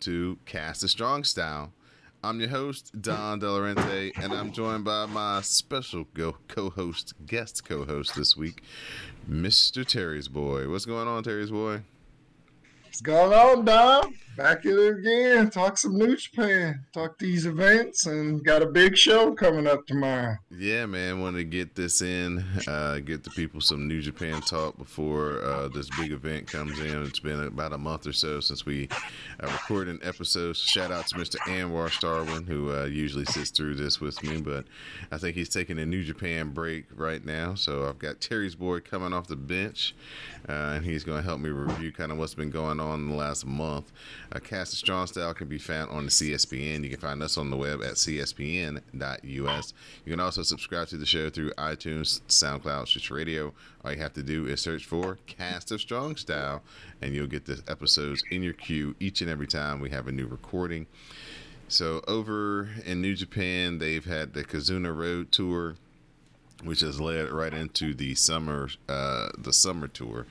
To Cast a Strong Style. I'm your host Don Delarente, and I'm joined by my special co-host, guest co-host this week, Mr. Terry's boy. What's going on, Terry's boy? What's going on, Dom? Back at it again. Talk some New Japan. Talk these events and got a big show coming up tomorrow. Yeah, man, want to get this in, uh, get the people some New Japan talk before uh, this big event comes in. It's been about a month or so since we uh, recorded an episode. Shout out to Mr. Anwar Starwin, who uh, usually sits through this with me, but I think he's taking a New Japan break right now. So I've got Terry's boy coming off the bench, uh, and he's going to help me review kind of what's been going on in the last month. Uh, Cast Strong Style can be found on the CSPN. You can find us on the web at cspn.us. You can also subscribe to the show through iTunes, SoundCloud, Stitch Radio. All you have to do is search for Cast of Strong Style, and you'll get the episodes in your queue each and every time we have a new recording. So over in New Japan, they've had the Kizuna Road tour, which has led right into the summer, uh, the summer tour.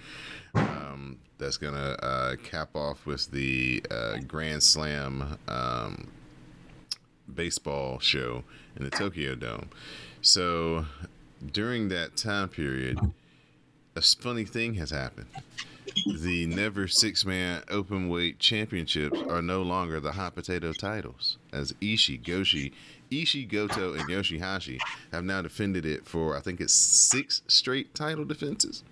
Um, that's gonna uh, cap off with the uh, Grand Slam um, baseball show in the Tokyo Dome. So during that time period, a funny thing has happened. The never six man open weight championships are no longer the hot potato titles, as Ishii Goshi, Ishii Goto, and Yoshihashi have now defended it for I think it's six straight title defenses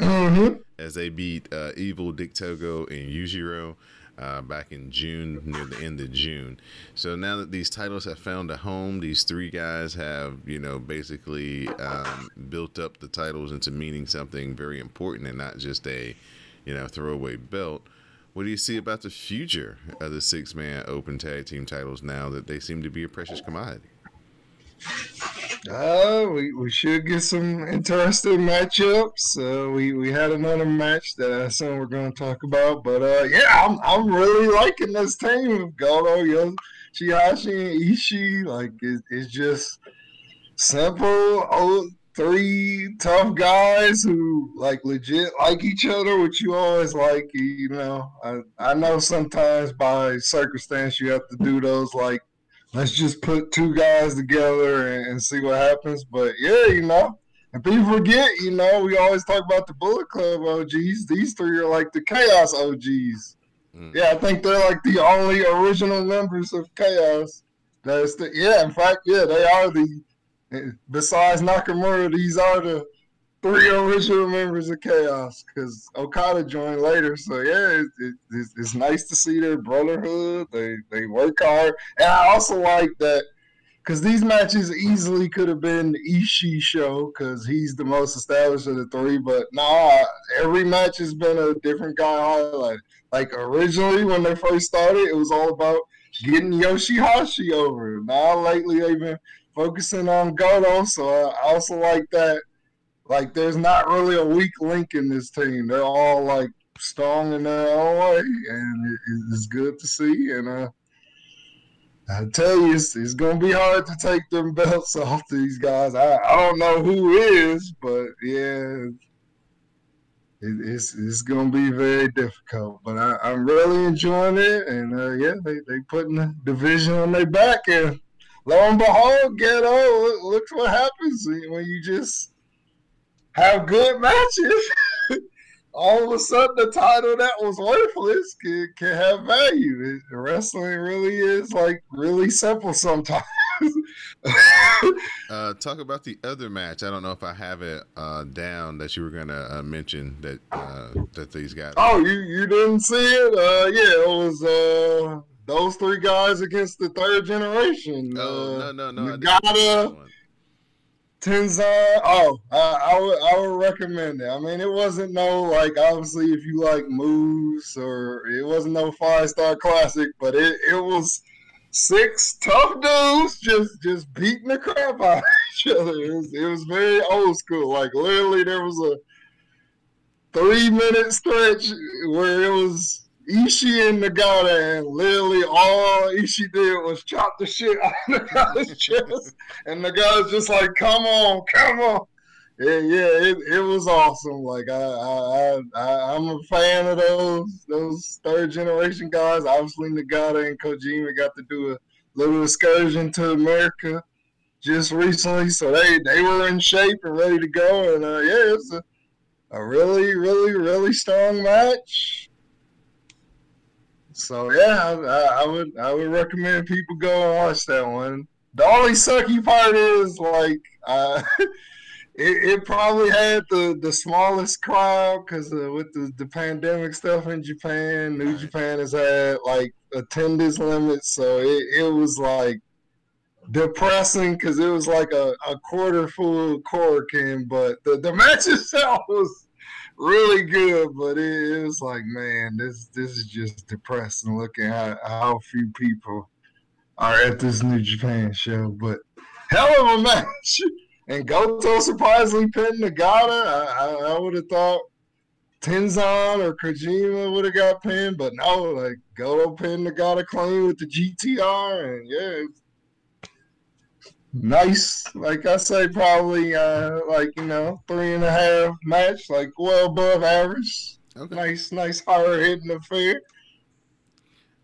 Mm-hmm. as they beat uh, Evil, Dick Togo, and Yujiro uh, back in June, near the end of June. So now that these titles have found a home, these three guys have, you know, basically um, built up the titles into meaning something very important and not just a, you know, throwaway belt. What do you see about the future of the six man open tag team titles now that they seem to be a precious commodity? Uh, we, we should get some interesting matchups. Uh, we, we had another match that I assume we're going to talk about. But uh, yeah, I'm, I'm really liking this team of Goto, Yoshihashi, and Ishii. Like, it, it's just simple, old, three tough guys who, like, legit like each other, which you always like. You know, I, I know sometimes by circumstance you have to do those, like, let's just put two guys together and, and, see what happens. But yeah, you know, and people forget, you know, we always talk about the Bullet Club OGs. These three are like the Chaos OGs. Mm. Yeah, I think they're like the only original members of Chaos. That's the yeah. In fact, yeah, they are the. Besides Nakamura, these are the three original members of Chaos because Okada joined later. So yeah, it, it, it's, it's, nice to see their brotherhood. They they work hard, and I also like that because these matches easily could have been Ishii show because he's the most established of the three. But nah, every match has been a different guy highlighted. Like originally when they first started, it was all about getting Yoshihashi over. Now lately they've been focusing on Goto, so I also like that like there's not really a weak link in this team. They're all like strong in their own way, and it's good to see. And uh, I tell you, it's, it's gonna be hard to take them belts off these guys. I, I don't know who is, but yeah, it, it's it's gonna be very difficult. But I, am really enjoying it, and uh, yeah, they they putting the division on their back, and lo and behold, Gedo. look what happens when you just have good matches, all of a sudden the title that was worthless can, can have value. It, wrestling really is like really simple sometimes. uh, talk about the other match. I don't know if I have it uh, down that you were gonna uh, mention that uh, that these guys. Oh, you you didn't see it? Uh, yeah, it was uh, those three guys against the third generation. Oh no no no! Nagata, Tenzan, oh, I, I, would I would recommend it. I mean, it wasn't no like obviously if you like moves or it wasn't no five star classic, but it, it was six tough dudes just just beating the crap out of each other. It was it was very old school. Like literally, there was a three minute stretch where it was Ishii and Nagata, and literally all Ishii did was chop the shit out of Nagata's chest, and Nagata's just like, "Come on, come on." Yeah, yeah, it, it was awesome. Like I, I, I, I'm a fan of those those third generation guys. Obviously, Nagata and Kojima got to do a little excursion to America just recently, so they they were in shape and ready to go. And uh, yeah, it's a, a really, really, really strong match. So yeah, I, I, would I would recommend people go and watch that one. The only sucky part is like uh, it, it, probably had the, the smallest crowd because with the, the pandemic stuff in Japan, New Japan has had like attendance limits, so it, it was like depressing because it was like a, a quarter full Korakuen, but the, the match itself was really good, but it, it, was like, man, this this is just depressing. Looking at how few people are at this New Japan show, but hell of a match. And Goto surprisingly pinned Nagata. I, I, I would have thought Tenzan or Kojima would have got pinned, but no, like Goto pinned Nagata clean with the GTR, and yeah, nice. Like I say, probably uh, like you know three and a half match, like well above average. Okay. Nice, nice hard hitting affair.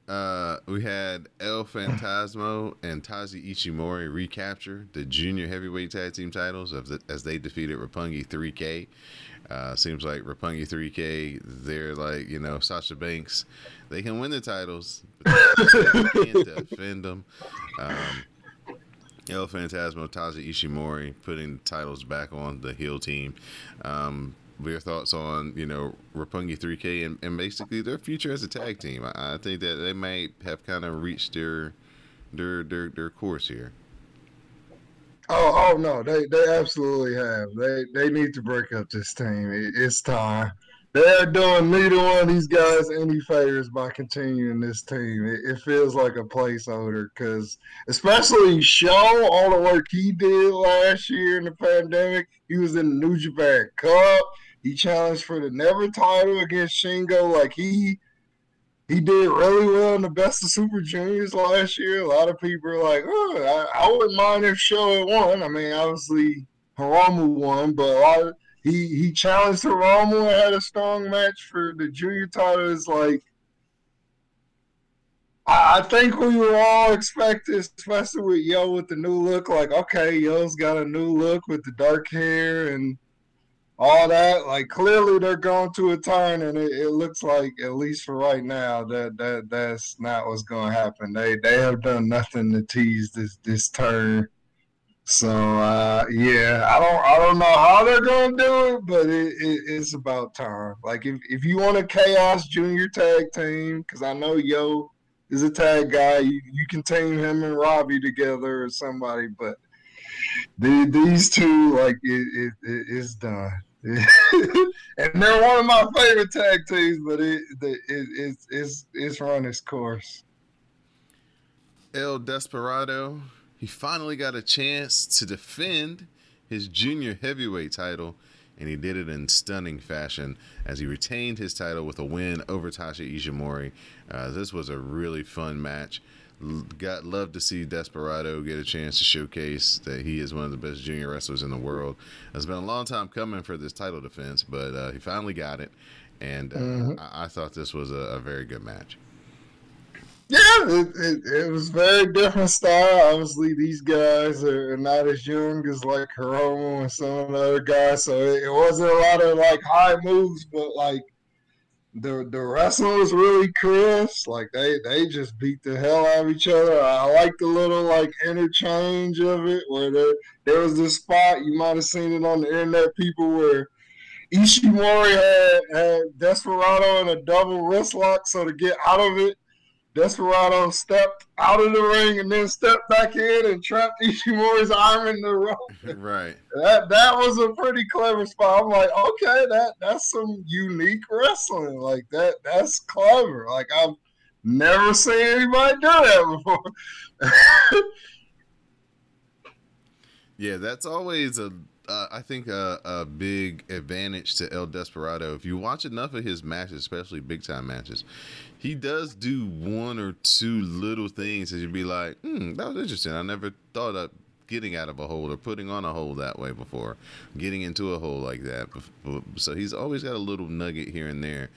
Uh, we had El Phantasmo and Taiji Ishimori recapture the junior heavyweight tag team titles of the, as they defeated Roppongi 3K. Uh, seems like Roppongi 3K, they're like, you know, Sasha Banks. They can win the titles, but they can't defend them. Um, El Phantasmo, Taiji Ishimori putting the titles back on the heel team. Um, your thoughts on you know Roppongi 3K and, and basically their future as a tag team? I, I think that they might have kind of reached their their their their course here. Oh, oh no, they they absolutely have. They they need to break up this team. It, it's time they're doing neither one of these guys any favors by continuing this team. It, it feels like a placeholder because, especially Sho, all the work he did last year in the pandemic, he was in the New Japan Cup. He challenged for the Never title against Shingo. Like he he did really well in the best of Super Juniors last year. A lot of people are like, oh, I, I wouldn't mind if Sho had won. I mean, obviously Hiromu won, but a lot of he he challenged Hiromu and had a strong match for the junior title. Is like I, I think we were all expecting, especially with Yo with the new look. Like, okay, Yo's got a new look with the dark hair and all that. Like, clearly they're going to a turn, and it, it looks like, at least for right now, that that that's not what's going to happen. They they have done nothing to tease this this turn so uh, yeah, I don't I don't know how they're gonna do it, but it, it, it's about time. Like if, if you want a chaos junior tag team, because I know Yo is a tag guy, you, you can team him and Robbie together or somebody, but the, these two like it, it it's done. and they're one of my favorite tag teams, but it, it, it it's it's it's run its course. El Desperado he finally got a chance to defend his junior heavyweight title, and he did it in stunning fashion as he retained his title with a win over Taiji Ishimori. Uh, this was a really fun match. Got love to see Desperado get a chance to showcase that he is one of the best junior wrestlers in the world. It's been a long time coming for this title defense, but uh, he finally got it, and uh, mm-hmm. I-, I, thought this was a, a very good match. Yeah, it, it, it, was very different style. Obviously, these guys are not as young as like Hiromu and some of the other guys, so it, it wasn't a lot of like high moves, but like the the wrestling was really crisp. Like they they just beat the hell out of each other. I like the little like interchange of it where there there was this spot you might have seen it on the internet. People where Ishimori had had Desperado in a double wrist lock, so to get out of it Desperado stepped out of the ring and then stepped back in and trapped Ishimori's arm in the rope. right. That that was a pretty clever spot. I'm like, okay, that that's some unique wrestling. Like that that's clever. Like I've never seen anybody do that before. yeah, that's always a uh, I think a, a, big advantage to El Desperado. If you watch enough of his matches, especially big time matches, he does do one or two little things that you'd be like, hmm, that was interesting. I never thought of getting out of a hole or putting on a hole that way before, getting into a hole like that. So he's always got a little nugget here and there.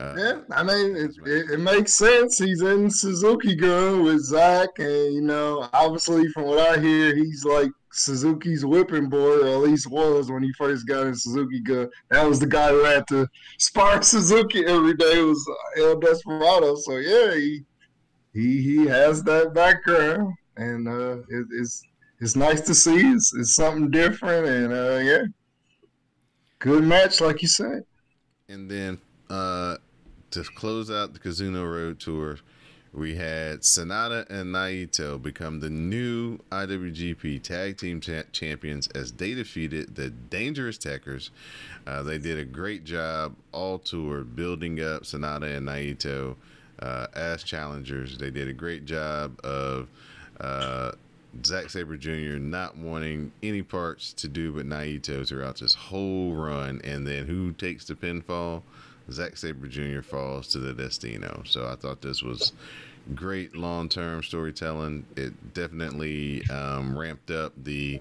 Uh, yeah, I mean, it, it, it, makes sense. He's in Suzuki-gun with Zack, and you know, obviously, from what I hear, he's like Suzuki's whipping boy, or at least was when he first got in Suzuki-gun. That was the guy who had to spark Suzuki every day. Was El Desperado. So yeah, he he he has that background, and uh, it, it's it's nice to see. It's, it's something different, and uh, yeah, good match, like you said. And then uh, to close out the Kizuna Road Tour we had Sanada and Naito become the new IWGP Tag Team cha- Champions as they defeated the Dangerous Tekkers. Uh, they did a great job all tour building up Sanada and Naito uh, as challengers. They did a great job of uh, Zack Sabre Jr. not wanting any parts to do with Naito throughout this whole run. And then who takes the pinfall? Zack Sabre Jr. falls to the Destino. So I thought this was great long term storytelling. It definitely um, ramped up the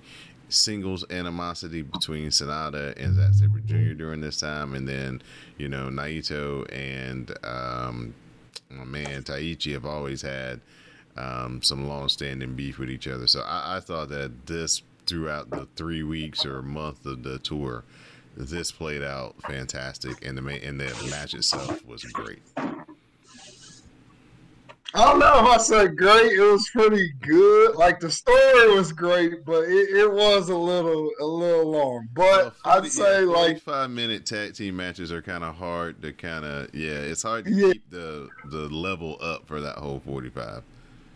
singles animosity between Sanada and Zack Sabre Jr. during this time, and then you know Naito and um, my man Taichi have always had um, some long standing beef with each other. So I, I thought that this throughout the three weeks or month of the tour this played out fantastic, and the main, and the match itself was great. I don't know if I said great. It was pretty good. Like the story was great, but it, it was a little a little long. But well, 40, I'd say yeah, like five minute tag team matches are kind of hard to kind of yeah. It's hard to yeah. keep the the level up for that whole forty five.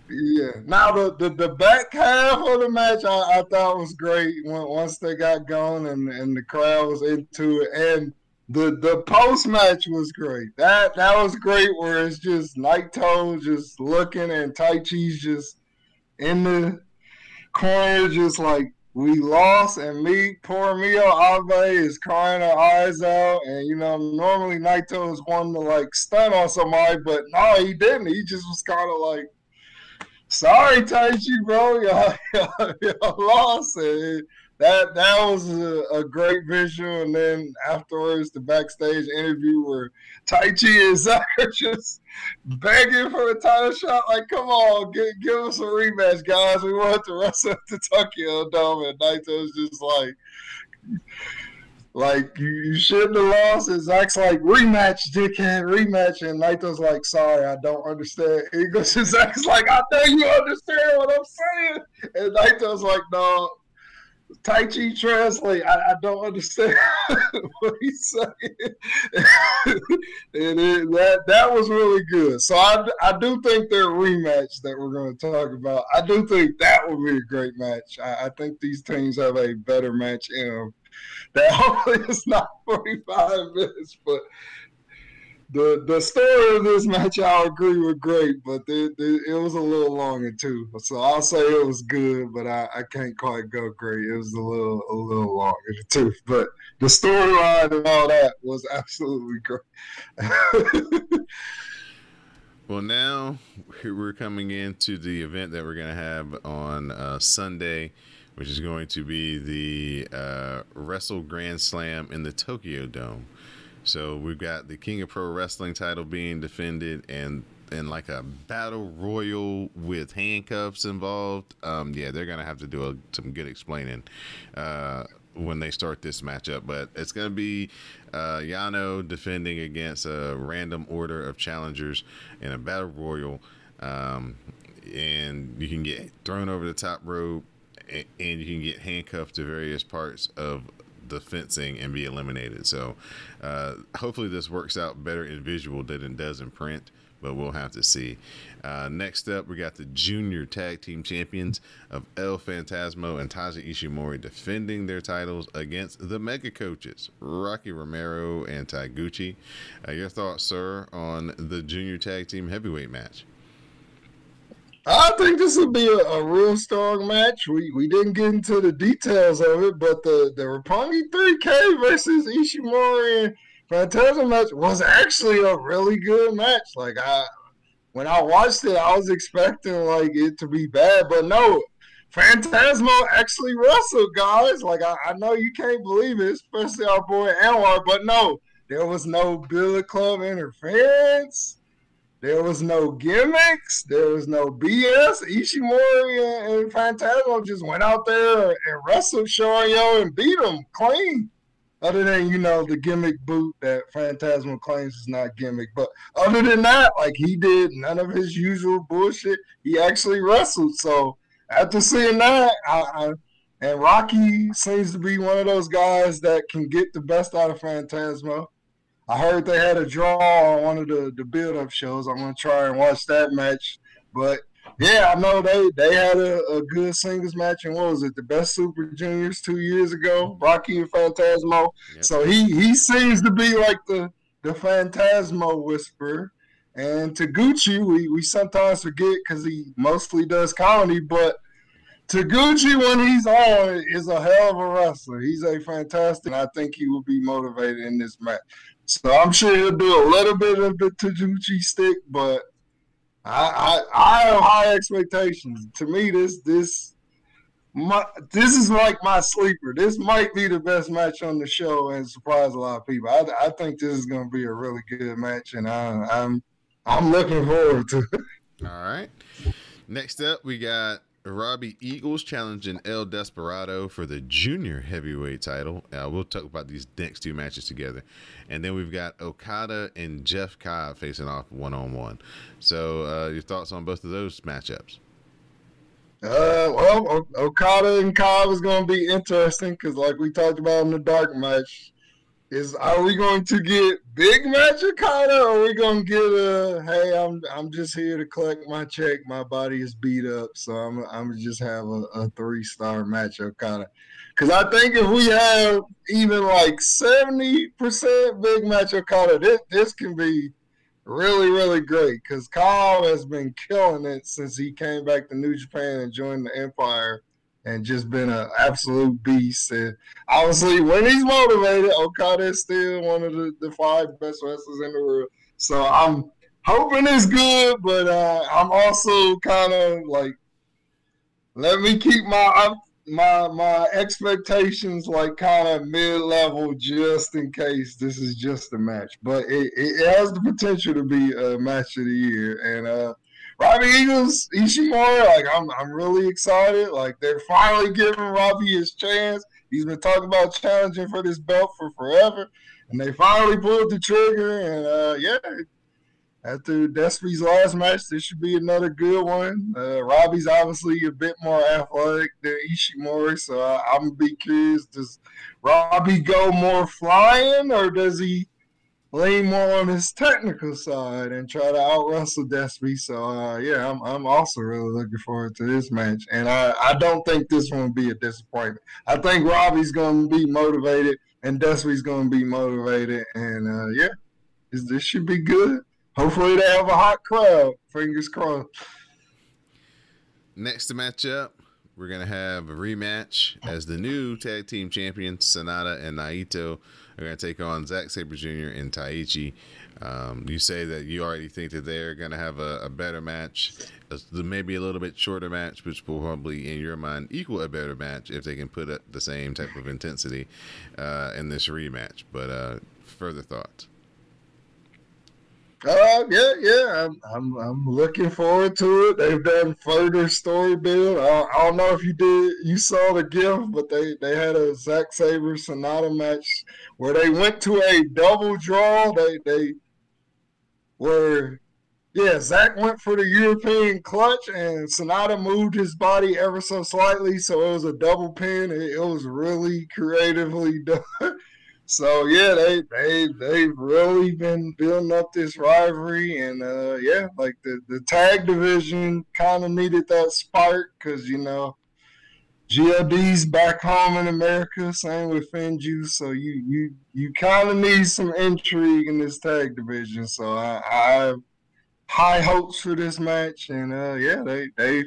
Yeah. Now the, the, the back half of the match I, I thought was great when, once they got going and, and the crowd was into it and the the post match was great. That that was great where it's just Naito just looking and Taichi's just in the corner just like we lost and me poor Miho Abe is crying her eyes out and you know normally Naito is one to like stun on somebody but no he didn't he just was kind of like sorry, Taichi, bro, y'all, y'all, lost. it. that that was a, a, great visual. And then afterwards, the backstage interview where Taichi and Zack are just begging for a title shot. Like, come on, give, give us a rematch, guys. We want to wrestle at the Tokyo Dome. And Naito's just like like you, you shouldn't have lost. And Zack's like rematch, dickhead, rematch, and Naito's like, sorry, I don't understand. Goes, and Zack's like, I know you understand what I'm saying, and Naito's like, no. Taichi translate. I, I don't understand what he's saying, and it, that that was really good. So I, I do think their rematch that we're going to talk about. I do think that will be a great match. I, I think these teams have a better match in them that hopefully it's not 45 minutes, but the the story of this match I agree with great, but it was a little longer too. So I'll say it was good, but I, I can't quite go great. It was a little a little longer too. But the storyline and all that was absolutely great. well, now we're coming into the event that we're gonna have on uh, Sunday which is going to be the uh, Wrestle Grand Slam in the Tokyo Dome. So we've got the King of Pro Wrestling title being defended and and like a battle royal with handcuffs involved. Um, yeah, they're gonna have to do a, some good explaining uh, when they start this matchup. But it's gonna be uh, Yano defending against a random order of challengers in a battle royal, um, and you can get thrown over the top rope and you can get handcuffed to various parts of the fencing and be eliminated. So uh, hopefully this works out better in visual than it does in print but we'll have to see. Uh, next up, we got the junior tag team champions of El Phantasmo and Taiji Ishimori defending their titles against the mega coaches, Rocky Romero and Taguchi. Uh, your thoughts, sir, on the junior tag team heavyweight match? I think this will be a, a, real strong match. We we didn't get into the details of it, but the the Roppongi 3K versus Ishimori and Phantasmo match was actually a really good match. Like I when I watched it, I was expecting like it to be bad, but no, Phantasmo actually wrestled, guys. Like I, I know you can't believe it, especially our boy Anwar, but no, there was no Bullet Club interference. There was no gimmicks. There was no BS. Ishimori and, and just went out there and wrestled Shoryo and beat him clean. Other than, you know, the gimmick boot that Phantasmo claims is not gimmick. But other than that, like he did none of his usual bullshit. He actually wrestled. So after seeing that, I, I, and Rocky seems to be one of those guys that can get the best out of Phantasmo. I heard they had a draw on one of the, the build up shows. I'm gonna try and watch that match. But yeah, I know they they had a, a good singles match and what was it, the best super juniors two years ago, Rocky and Phantasmo. Yep. So he he seems to be like the the Phantasmo whisperer. And Taguchi, we, we sometimes forget because he mostly does comedy, but Taguchi, when he's on, is a hell of a wrestler. He's a fantastic. I think he will be motivated in this match. So I'm sure he'll do a little bit of the Taguchi stick, but I, I, I have high expectations. To me, this this my this is like my sleeper. This might be the best match on the show and surprise a lot of people. I, I think this is going to be a really good match, and I, I'm I'm looking forward to it. All right. Next up, we got Robbie Eagles challenging El Desperado for the junior heavyweight title. Uh, we'll talk about these next two matches together. And then we've got Okada and Jeff Cobb facing off one on one. So, uh, your thoughts on both of those matchups? Uh, well, o- Okada and Cobb is going to be interesting because, like we talked about in the dark match, is are we going to get big Okada or are we going to get a hey I'm I'm just here to collect my check. My body is beat up so I'm I'm just have a, a three star match Okada because I think if we have even like seventy percent big Okada this this can be really really great. Because Kyle has been killing it since he came back to New Japan and joined the Empire and just been an absolute beast. And obviously, when he's motivated, Okada is still one of the, the five best wrestlers in the world. So I'm hoping it's good, but uh, I'm also kind of like, let me keep my my my expectations like kind of mid level, just in case this is just a match. But it, it has the potential to be a match of the year, and uh, Robbie Eagles, Ishimori, like I'm I'm really excited. Like they're finally giving Robbie his chance. He's been talking about challenging for this belt for forever. And they finally pulled the trigger and uh, yeah. After Despy's last match, this should be another good one. Uh, Robbie's obviously a bit more athletic than Ishimori, so I, I'm gonna be curious. Does Robbie go more flying, or does he lean more on his technical side and try to out wrestle Despy. So uh, yeah, I'm I'm also really looking forward to this match, and I I don't think this one will be a disappointment. I think Robbie's going to be motivated and Despy's going to be motivated, and uh, yeah, this, this should be good. Hopefully they have a hot crowd. Fingers crossed. Next to match up, we're gonna have a rematch as the new tag team champions Sanada and Naito are going to take on Zack Sabre Jr. and Taichi. Um, you say that you already think that they're going to have a, a better match, maybe a little bit shorter match, which will probably, in your mind, equal a better match if they can put up the same type of intensity uh, in this rematch. But uh, further thoughts. Uh, yeah, yeah. I'm, I'm, I'm looking forward to it. They've done further story build. I, I don't know if you did, you saw the gift, but they, they had a Zack Sabre Sanada match where they went to a double draw. They, they were, yeah, Zack went for the European clutch and Sanada moved his body ever so slightly. So it was a double pin. It, it was really creatively done. So yeah, they they they've really been building up this rivalry, and uh, yeah, like the the tag division kind of needed that spark because you know GLD's back home in America, same with FinJuice, So you you you kind of need some intrigue in this tag division. So I, I have high hopes for this match, and uh, yeah, they they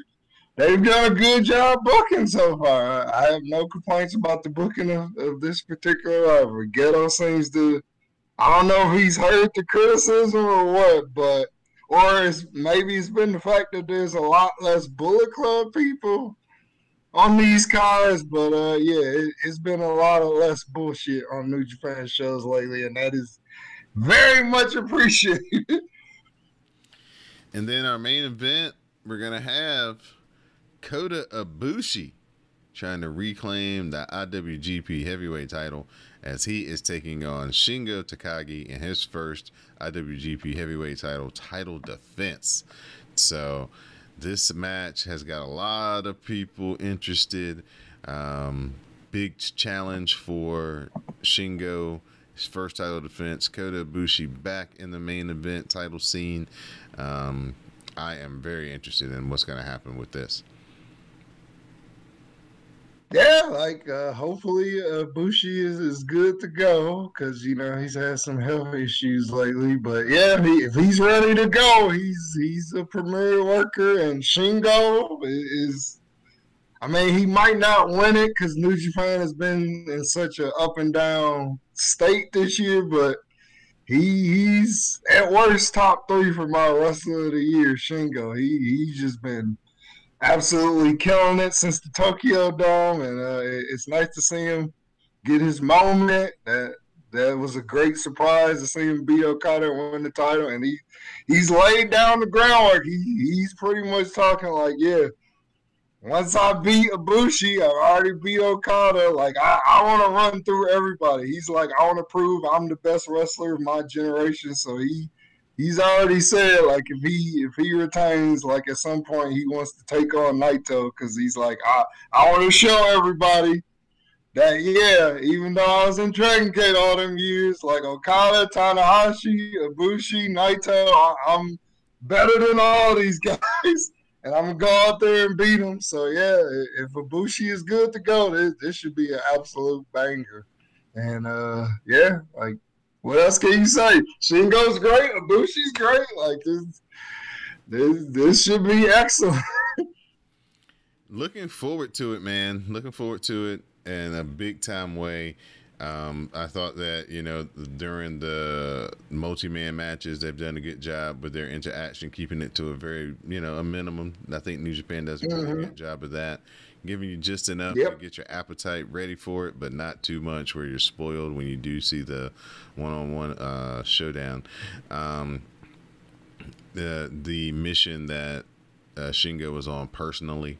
they've done a good job booking so far. I have no complaints about the booking of, of this particular rivalry. Gedo seems to, I don't know if he's heard the criticism or what, but or it's, maybe it's been the fact that there's a lot less Bullet Club people on these cars, but uh, yeah, it, has been a lot of less bullshit on New Japan shows lately, and that is very much appreciated. And then our main event, we're gonna have Kota Ibushi trying to reclaim the IWGP Heavyweight title as he is taking on Shingo Takagi in his first IWGP Heavyweight title title defense. So this match has got a lot of people interested. Um, big challenge for Shingo. His first title defense. Kota Ibushi back in the main event title scene. Um, I am very interested in what's going to happen with this. Yeah, like uh, hopefully uh, Bushi is, is good to go because you know he's had some health issues lately. But yeah, he, if he's ready to go, he's he's a premier worker, and Shingo is. I mean, he might not win it because New Japan has been in such an up and down state this year, but he he's at worst top three for my wrestler of the year. Shingo, he he's just been absolutely killing it since the Tokyo Dome, and uh, it's nice to see him get his moment. That that was a great surprise to see him beat Okada and win the title, and he he's laid down the groundwork. He he's pretty much talking like, yeah. Once I beat Ibushi, I already beat Okada. Like I, I want to run through everybody. He's like, I want to prove I'm the best wrestler of my generation. So he he's already said like if he if he retains like at some point he wants to take on Naito because he's like I I want to show everybody that yeah even though I was in Dragon Gate all them years like Okada Tanahashi Ibushi Naito I, I'm better than all these guys and I'm gonna go out there and beat them so yeah if Ibushi is good to go this, this should be an absolute banger. And uh yeah like what else can you say? Shingo's great. Ibushi's great. Like this, this, this should be excellent. Looking forward to it, man. Looking forward to it in a big time way. Um, I thought that you know during the multi-man matches they've done a good job with their interaction, keeping it to a very you know a minimum. I think New Japan does a mm-hmm. good job of that giving you just enough yep. to get your appetite ready for it, but not too much where you're spoiled when you do see the one-on-one uh, showdown. Um, the the mission that uh, Shingo was on personally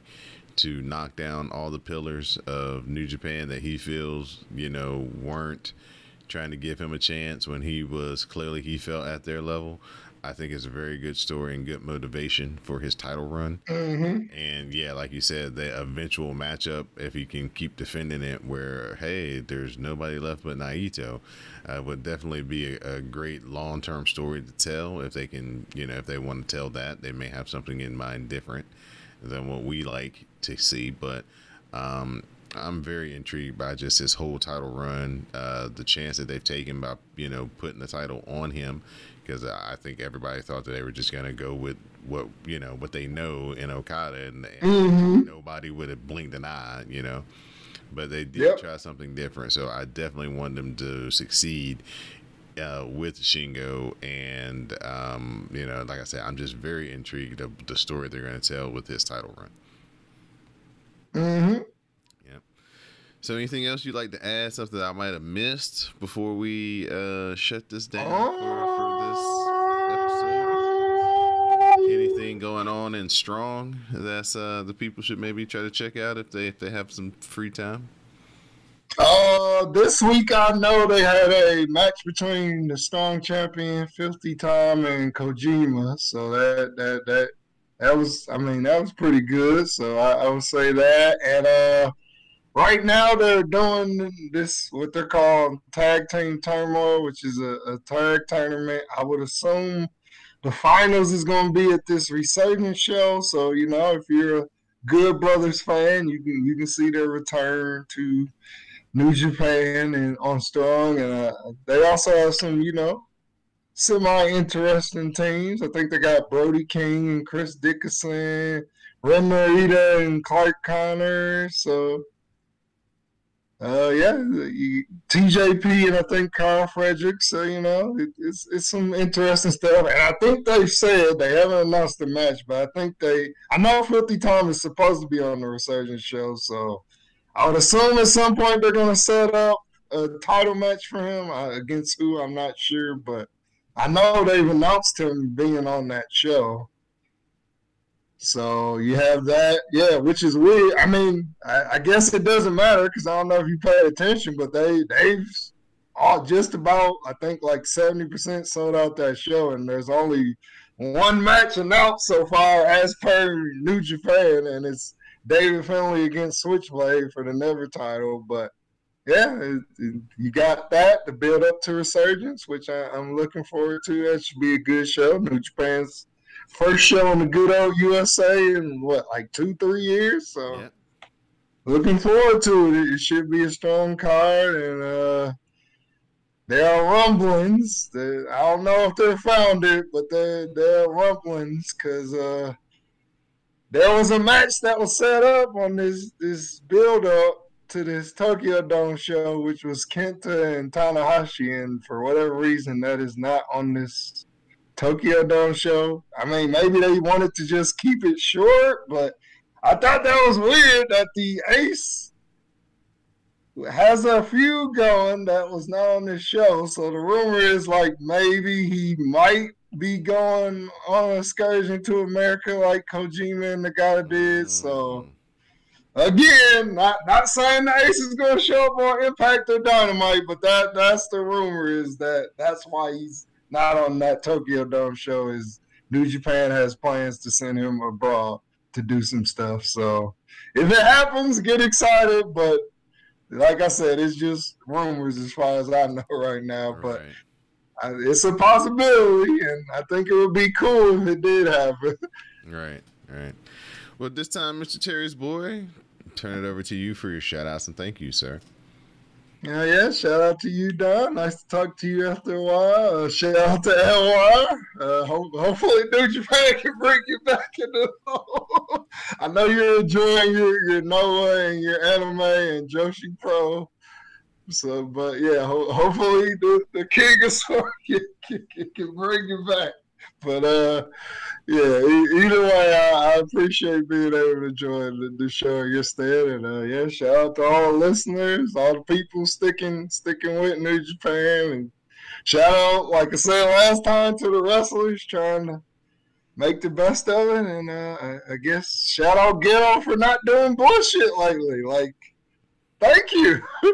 to knock down all the pillars of New Japan that he feels you know weren't trying to give him a chance when he was clearly he felt at their level. I think it's a very good story and good motivation for his title run. Mm-hmm. And yeah, like you said, the eventual matchup, if he can keep defending it, where hey, there's nobody left but Naito, uh, would definitely be a, a great long term story to tell. If they can, you know, if they want to tell that, they may have something in mind different than what we like to see. But um, I'm very intrigued by just his whole title run, uh, the chance that they've taken by you know putting the title on him because I think everybody thought that they were just gonna go with what you know what they know in Okada, and, and mm-hmm. nobody would have blinked an eye, you know. But they did yep. try something different, so I definitely want them to succeed uh, with Shingo, and um, you know, like I said, I'm just very intrigued of the story they're going to tell with his title run. Mm-hmm. So, anything else you'd like to add? Something I might have missed before we uh, shut this down? For, for Strong that's uh, the people should maybe try to check out if they if they have some free time? Uh, this week I know they had a match between the Strong champion Filthy Tom and Kojima, so that that that that was I mean that was pretty good. So I, I would say that, and uh, right now they're doing this what they're called tag team turmoil, which is a, a tag tournament. I would assume the finals is going to be at this resurgence show. So you know, if you're a Good Brothers fan, you can you can see their return to New Japan and on Strong, and uh, they also have some you know semi interesting teams. I think they got Brody King and Chris Dickinson, Ren Narita and Clark Connor. So uh, yeah, TJP and I think Karl Fredericks. So you know, it, it's it's some interesting stuff. And I think they said they haven't announced the match, but I think they. I know Filthy Tom is supposed to be on the Resurgence show, so I would assume at some point they're going to set up a title match for him uh, against who I'm not sure, but I know they've announced him being on that show. So you have that, yeah, which is weird. I mean, I, I guess it doesn't matter because I don't know if you paid attention, but they they've all just about I think like seventy percent sold out that show, and there's only one match announced so far as per New Japan, and it's David Finlay against Switchblade for the Never title. But yeah, it, it, you got that to build up to Resurgence, which I, am looking forward to. That should be a good show. New Japan's first show on the good old USA in what, like two, three years. So looking forward to it. It should be a strong card, and uh, there are rumblings. That, I don't know if they're founded, but there there are rumblings because uh, there was a match that was set up on this this build up to this Tokyo Dome show, which was Kenta and Tanahashi, and for whatever reason, that is not on this Tokyo Dome show. I mean, maybe they wanted to just keep it short, but I thought that was weird that the Ace has a feud going that was not on this show. So the rumor is like maybe he might be going on an excursion to America like Kojima and Nagata did. So mm-hmm. again, not not saying the Ace is going to show up on Impact or Dynamite, but that that's the rumor is that that's why he's not on that Tokyo Dome show is New Japan has plans to send him abroad to do some stuff. So if it happens, get excited. But like I said, it's just rumors as far as I know right now. Right. But I, it's a possibility, and I think it would be cool if it did happen. Right, right. Well, this time, Mr. Terry's boy, turn it over to you for your shout outs and thank you, sir. Yeah, yeah. Shout out to you, Don. Nice to talk to you after a while. Uh, shout out to LY. Uh, ho- hopefully, New Japan can bring you back into. The I know you're enjoying your, your Noah and your anime and Joshi Pro. So, but yeah, ho- hopefully the, the King of Sword can, can, can bring you back. But uh, yeah, either way, I, I, appreciate being able to join the, the show instead. And uh, yeah, shout out to all the listeners, all the people sticking sticking with New Japan, and shout out, like I said last time, to the wrestlers trying to make the best of it. And uh, I, I guess shout out Gedo for not doing bullshit lately. Like, thank you.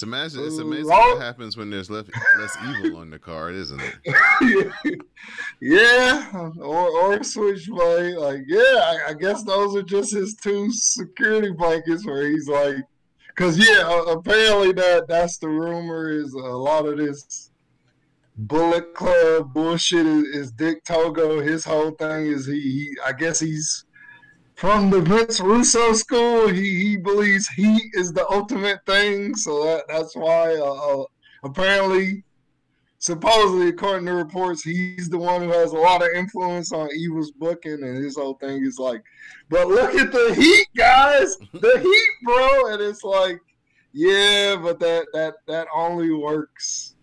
It's amazing. It's amazing what oh. happens when there's less, less evil on the card, isn't it? yeah, or or switchblade. Like, yeah, I, I, guess those are just his two security blankets where he's like, because yeah, apparently that that's the rumor is a lot of this Bullet Club bullshit is, is Dick Togo. His whole thing is he, he I guess he's from the Vince Russo school. He, he believes he is the ultimate thing, so that, that's why uh, uh, apparently, supposedly, according to reports, he's the one who has a lot of influence on Evil's booking, and his whole thing is like, but look at the heat, guys, the heat, bro, and it's like, yeah, but that that that only works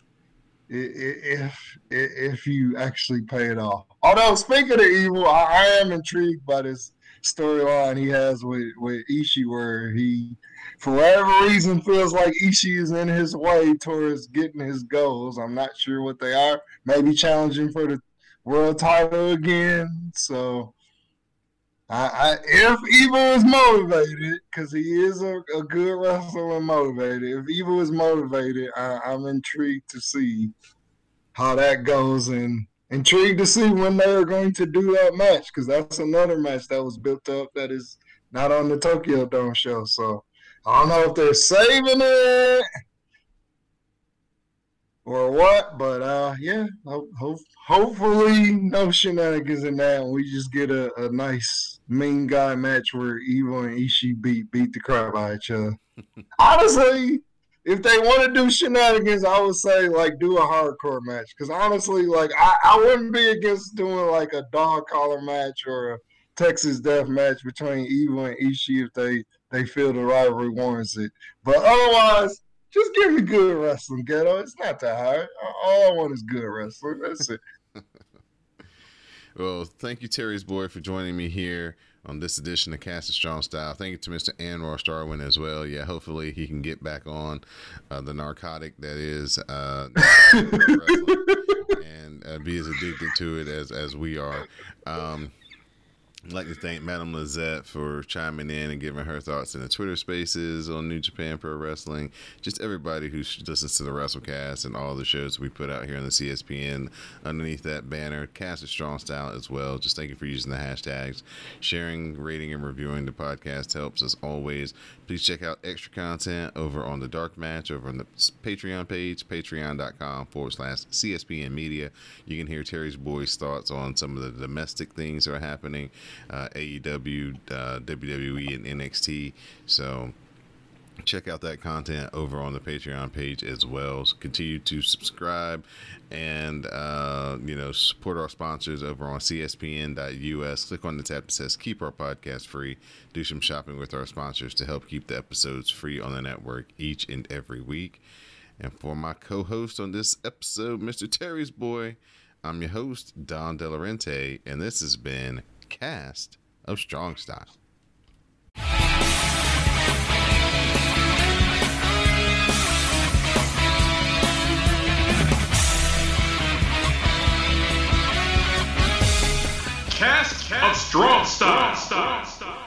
if if you actually pay it off. Although speaking of evil, I, I am intrigued by this storyline he has with with Ishii, where he, for whatever reason, feels like Ishii is in his way towards getting his goals. I'm not sure what they are. Maybe challenging for the world title again. So, I, I if Evil is motivated, because he is a, a, good wrestler and motivated. If Evil is motivated, I, I'm intrigued to see how that goes and intrigued to see when they are going to do that match because that's another match that was built up that is not on the Tokyo Dome show. So I don't know if they're saving it or what, but uh, yeah, ho- ho- hopefully no shenanigans in that, and we just get a, a nice mean guy match where Evil and Ishii beat beat the crap out of each other. Honestly, if they want to do shenanigans, I would say like do a hardcore match. Because honestly, like I, I wouldn't be against doing like a dog collar match or a Texas death match between Evil and Ishii if they they feel the rivalry warrants it. But otherwise, just give me good wrestling, Gedo. It's not that hard. All I want is good wrestling. That's it. well, thank you, Terry's boy, for joining me here on this edition of Cast a Strong Style. Thank you to Mr. Anwar Starwin as well. Yeah, hopefully he can get back on uh, the narcotic that is uh, and uh, be as addicted to it as as we are. Um, I'd like to thank Madame Lizette for chiming in and giving her thoughts in the Twitter spaces on New Japan Pro Wrestling. Just everybody who listens to the WrestleCast and all the shows we put out here on the CSPN underneath that banner. Cast a strong style as well. Just thank you for using the hashtags. Sharing, rating, and reviewing the podcast helps as always. Please check out extra content over on the Dark Match over on the Patreon page, patreon.com forward slash CSPN Media. You can hear Terry's boys' thoughts on some of the domestic things that are happening uh, AEW, uh, WWE, and NXT. So check out that content over on the Patreon page as well. So continue to subscribe and uh, you know support our sponsors over on CSPN.us. Click on the tab that says "Keep Our Podcast Free." Do some shopping with our sponsors to help keep the episodes free on the network each and every week. And for my co-host on this episode, Mr. Terry's boy, I'm your host Don Delarente, and this has been cast of Strong Style. Cast, of Strong Style.